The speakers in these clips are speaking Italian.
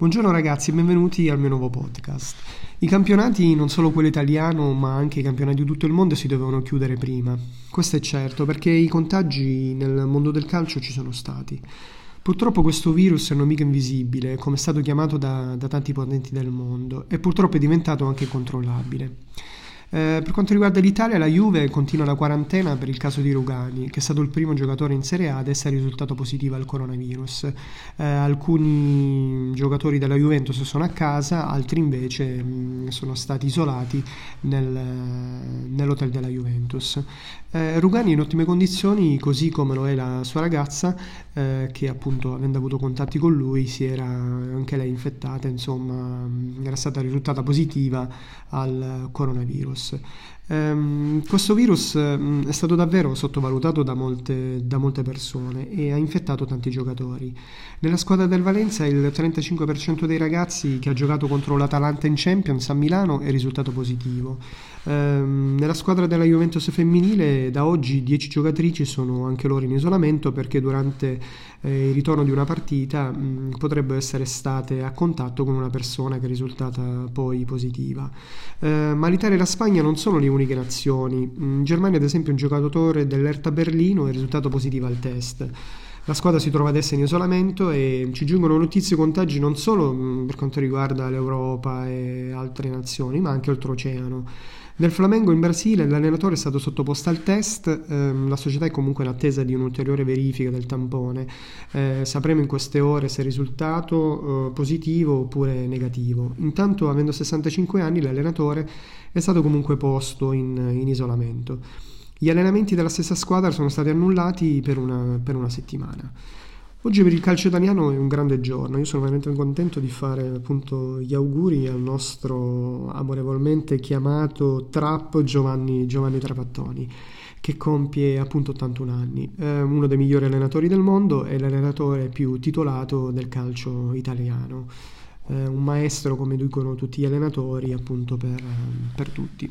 Buongiorno ragazzi e benvenuti al mio nuovo podcast. I campionati, non solo quello italiano, ma anche i campionati di tutto il mondo si dovevano chiudere prima. Questo è certo, perché i contagi nel mondo del calcio ci sono stati. Purtroppo questo virus è un amico invisibile, come è stato chiamato da, da tanti potenti del mondo, e purtroppo è diventato anche incontrollabile. Eh, per quanto riguarda l'Italia, la Juve continua la quarantena per il caso di Rugani, che è stato il primo giocatore in Serie A ad essere risultato positivo al coronavirus. Eh, alcuni giocatori della Juventus sono a casa, altri invece mh, sono stati isolati nel, nell'hotel della Juventus. Eh, Rugani in ottime condizioni, così come lo è la sua ragazza, eh, che appunto avendo avuto contatti con lui si era anche lei infettata, insomma era stata risultata positiva al coronavirus virus. Um, questo virus um, è stato davvero sottovalutato da molte, da molte, persone e ha infettato tanti giocatori. Nella squadra del Valencia il 35% dei ragazzi che ha giocato contro l'Atalanta in Champions a Milano è risultato positivo. Um, nella squadra della Juventus femminile da oggi 10 giocatrici sono anche loro in isolamento perché durante eh, il ritorno di una partita mh, potrebbero essere state a contatto con una persona che è risultata poi positiva. Uh, ma l'Italia e la Spagna non sono le uniche uniche nazioni. In Germania, ad esempio, un giocatore dell'Erta Berlino è risultato positivo al test. La squadra si trova adesso in isolamento e ci giungono notizie contagi non solo per quanto riguarda l'Europa e altre nazioni, ma anche oltreoceano. Nel Flamengo in Brasile l'allenatore è stato sottoposto al test, ehm, la società è comunque in attesa di un'ulteriore verifica del tampone. Eh, sapremo in queste ore se è risultato eh, positivo oppure negativo. Intanto, avendo 65 anni, l'allenatore è stato comunque posto in, in isolamento. Gli allenamenti della stessa squadra sono stati annullati per una, per una settimana. Oggi per il calcio italiano è un grande giorno, io sono veramente contento di fare appunto gli auguri al nostro amorevolmente chiamato Trap Giovanni, Giovanni Trapattoni che compie appunto 81 anni, è uno dei migliori allenatori del mondo e l'allenatore più titolato del calcio italiano, è un maestro come dicono tutti gli allenatori appunto per, per tutti.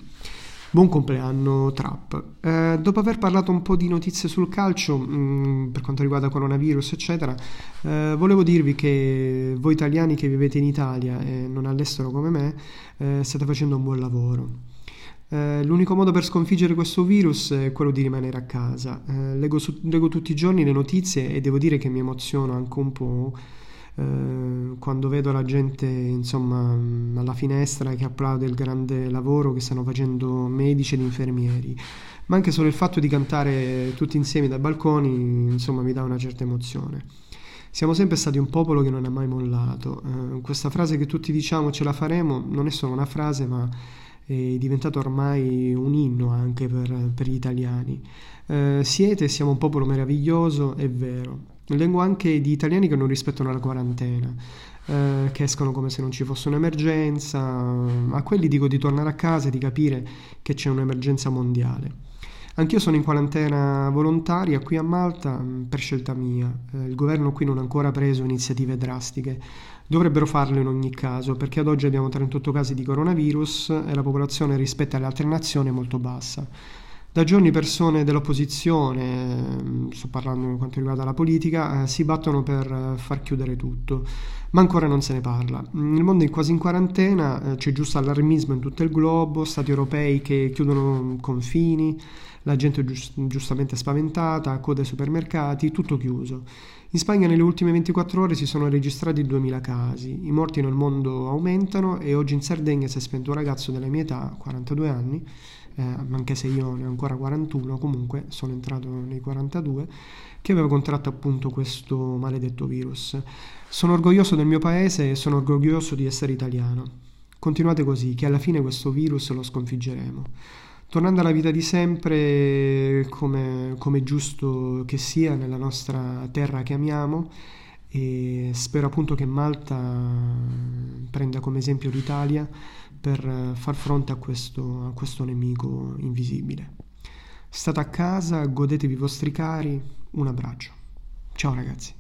Buon compleanno Trap. Eh, dopo aver parlato un po' di notizie sul calcio, mh, mm, per quanto riguarda coronavirus, eccetera, eh, volevo dirvi che voi italiani che vivete in Italia e non all'estero come me, eh, state facendo un buon lavoro. Eh, l'unico modo per sconfiggere questo virus è quello di rimanere a casa. Eh, leggo, su, leggo tutti i giorni le notizie e devo dire che mi emoziono anche un po' Eh, quando vedo la gente insomma alla finestra che applaude il grande lavoro che stanno facendo medici ed infermieri ma anche solo il fatto di cantare tutti insieme dai balconi insomma mi dà una certa emozione siamo sempre stati un popolo che non ha mai mollato eh, questa frase che tutti diciamo ce la faremo non è solo una frase ma è diventato ormai un inno anche per, per gli italiani. Eh, siete, siamo un popolo meraviglioso, è vero. Leggo anche di italiani che non rispettano la quarantena, eh, che escono come se non ci fosse un'emergenza. A quelli dico di tornare a casa e di capire che c'è un'emergenza mondiale. Anch'io sono in quarantena volontaria qui a Malta mm, per scelta mia. Eh, il governo qui non ha ancora preso iniziative drastiche. Dovrebbero farlo in ogni caso, perché ad oggi abbiamo 38 casi di coronavirus e la popolazione rispetto alle altre nazioni è molto bassa. Da giorni persone dell'opposizione, mm, sto parlando per quanto riguarda la politica, eh, si battono per eh, far chiudere tutto, ma ancora non se ne parla. Mm, il mondo è quasi in quarantena, eh, c'è giusto allarmismo in tutto il globo, stati europei che chiudono confini, la gente giust- giustamente spaventata, code ai supermercati, tutto chiuso. In Spagna nelle ultime 24 ore si sono registrati 2000 casi, i morti nel mondo aumentano e oggi in Sardegna si è spento un ragazzo della mia età, 42 anni, eh, anche se io ne ho ancora 41, comunque sono entrato nei 42, che aveva contratto appunto questo maledetto virus. Sono orgoglioso del mio paese e sono orgoglioso di essere italiano. Continuate così, che alla fine questo virus lo sconfiggeremo. Tornando alla vita di sempre, come, come giusto che sia nella nostra terra che amiamo, e spero appunto che Malta prenda come esempio l'Italia per far fronte a questo, a questo nemico invisibile. State a casa, godetevi i vostri cari, un abbraccio. Ciao ragazzi.